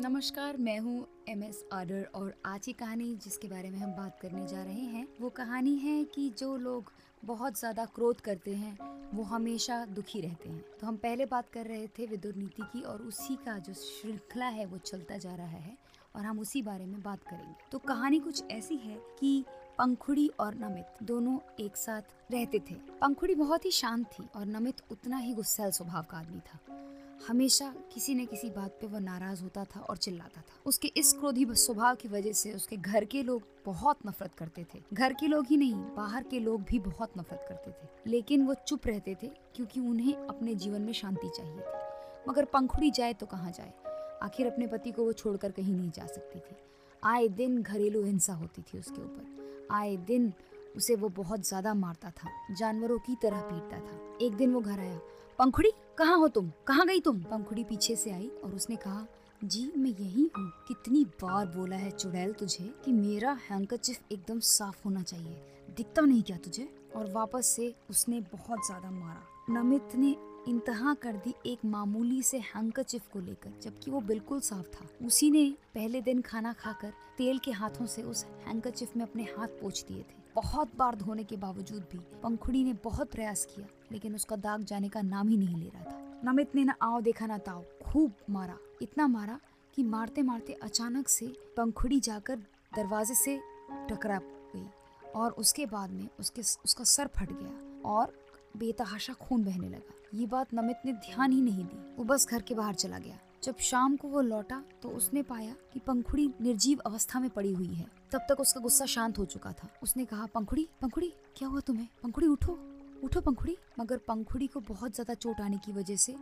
नमस्कार, मैं हूँ एम एस आर्डर और आज की कहानी जिसके बारे में हम बात करने जा रहे हैं, वो कहानी है कि जो लोग बहुत ज़्यादा क्रोध करते हैं, वो हमेशा दुखी रहते हैं। तो हम पहले बात कर रहे थे विदुर नीति की और उसी का जो श्रृंखला है, वो चलता जा रहा है और हम उसी बारे में बात करेंगे। तो कहानी कुछ ऐसी है कि पंखुड़ी और नमित दोनों एक साथ रहते थे। पंखुड़ी बहुत ही शांत थी और नमित उतना ही गुस्सैल स्वभाव का आदमी था। हमेशा किसी न किसी बात पे वह नाराज़ होता था और चिल्लाता था। उसके इस क्रोधी स्वभाव की वजह से उसके घर के लोग बहुत नफरत करते थे। घर के लोग ही नहीं, बाहर के लोग भी बहुत नफरत करते थे। लेकिन वो चुप रहते थे क्योंकि उन्हें अपने जीवन में शांति चाहिए थी। मगर पंखुड़ी जाए तो कहाँ जाए? आखिर अपने पति को वो छोड़कर कहीं नहीं जा सकती थी। आए दिन घरेलू हिंसा होती थी उसके ऊपर। आए दिन उसे वो बहुत ज़्यादा मारता था, जानवरों की तरह पीटता था। एक दिन वो घर आया पंखुड़ी, कहाँ हो तुम? कहाँ गई तुम? पंखुड़ी पीछे से आई और उसने कहा, जी, मैं यही हूँ। कितनी बार बोला है चुड़ैल तुझे कि मेरा हैंकरचिफ एकदम साफ़ होना चाहिए। दिखता नहीं क्या तुझे? और वापस से उसने बहुत ज़्यादा मारा। नमित ने इंतहा कर दी एक मामूली से हैंकरचिफ को लेकर, जबकि वो बिल्कुल साफ़ था। उसी ने पहले दिन खाना खाकर तेल के हाथों से उस हैंकरचिफ में अपने हाथ पोछ दिए थे। बहुत बार धोने के बावजूद भी पंखुड़ी ने बहुत प्रयास किया, लेकिन उसका दाग जाने का नाम ही नहीं ले रहा था। नमित ने न आओ देखा, ना ताओ। खूब मारा। इतना मारा कि मारते मारते अचानक से पंखुड़ी जाकर दरवाजे से टकरा गई और उसके बाद में उसके, उसका सर फट गया और बेतहाशा खून बहने लगा। ये बात नमित ने ध्यान ही नहीं दी। वो बस घर के बाहर चला गया। जब शाम को वो लौटा तो उसने पाया कि पंखुड़ी निर्जीव अवस्था में पड़ी हुई है। तब तक उसका गुस्सा शांत हो चुका था। उसने कहा, पंखुड़ी पंखुड़ी, क्या हुआ तुम्हें? पंखुड़ी, उठो उठो पंखुड़ी। मगर पंखुड़ी को बहुत ज़्यादा चोट आने की वजह से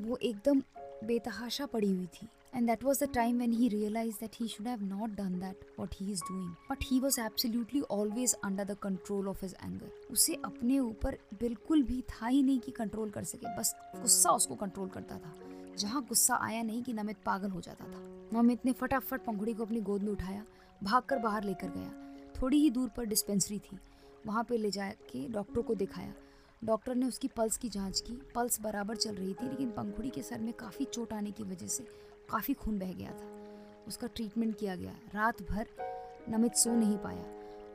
वो एकदम बेतहाशा पड़ी हुई थी। And that was the time when he realized that he should have not done that, what he is doing. But he was absolutely always under the control of his anger. उसे अपने ऊपर बिल्कुल भी था ही नहीं कि कंट्रोल कर सके। बस गुस्सा उसको कंट्रोल करता था। जहाँ गुस्सा आया नहीं कि नमित पागल हो जाता था। नमित ने फटाफट पंखुड़ी को अपनी गोद में उठाया, भागकर बाहर लेकर गया। थोड़ी ही दूर पर डिस्पेंसरी थी। वहाँ पे ले जा के डॉक्टर को दिखाया। डॉक्टर ने उसकी पल्स की जाँच की। पल्स बराबर चल रही थी, लेकिन पंखुड़ी के सर में काफ़ी चोट आने की वजह से काफ़ी खून बह गया था। उसका ट्रीटमेंट किया गया। रात भर नमित सो नहीं पाया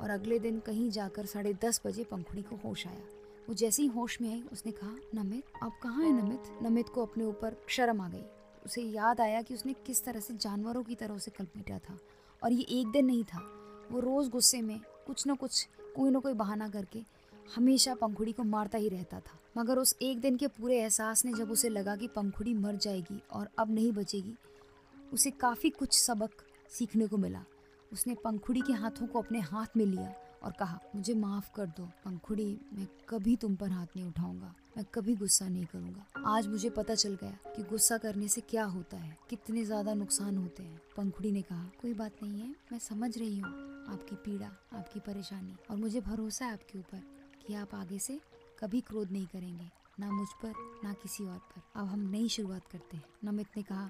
और अगले दिन कहीं जाकर साढ़े दस बजे पंखुड़ी को होश आया। वो जैसे ही होश में आई, उसने कहा, नमित, आप कहाँ हैं नमित? नमित को अपने ऊपर शर्म आ गई। उसे याद आया कि उसने किस तरह से जानवरों की तरह उसे कल पीटा था। और ये एक दिन नहीं था। वो रोज़ गुस्से में कुछ ना कुछ कोई ना कोई बहाना करके हमेशा पंखुड़ी को मारता ही रहता था। मगर उस एक दिन के पूरे एहसास ने जब उसे लगा कि पंखुड़ी मर जाएगी और अब नहीं बचेगी, उसे काफ़ी कुछ सबक सीखने को मिला। उसने पंखुड़ी के हाथों को अपने हाथ में लिया और कहा, मुझे माफ़ कर दो, पंखुड़ी, मैं कभी तुम पर हाथ नहीं उठाऊँगा, मैं कभी गुस्सा नहीं करूँगा। आज मुझे पता चल गया कि गुस्सा करने से क्या होता है, कितने ज़्यादा नुकसान होते हैं। पंखुड़ी ने कहा, कोई बात नहीं है, मैं समझ रही हूँ आपकी पीड़ा, आपकी परेशानी और मुझे भरोसा है आपके ऊपर। कि आप आगे से कभी क्रोध नहीं करेंगे, ना मुझ पर, ना किसी और पर। अब हम नई शुरुआत करते हैं। नमित ने कहा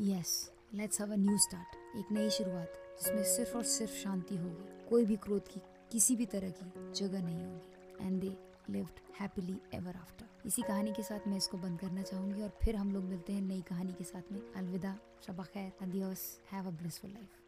yes let's have a new start एक नई शुरुआत, जिसमें सिर्फ़ और सिर्फ़ शांति होगी। कोई भी क्रोध की किसी भी तरह की जगह नहीं होगी। And they lived happily ever after इसी कहानी के साथ मैं इसको बंद करना चाहूँगी और फिर हम लोग मिलते हैं नई कहानी के साथ में। अलविदा, शबा खैर अदियोस हैव अ ब्लिसफुल लाइफ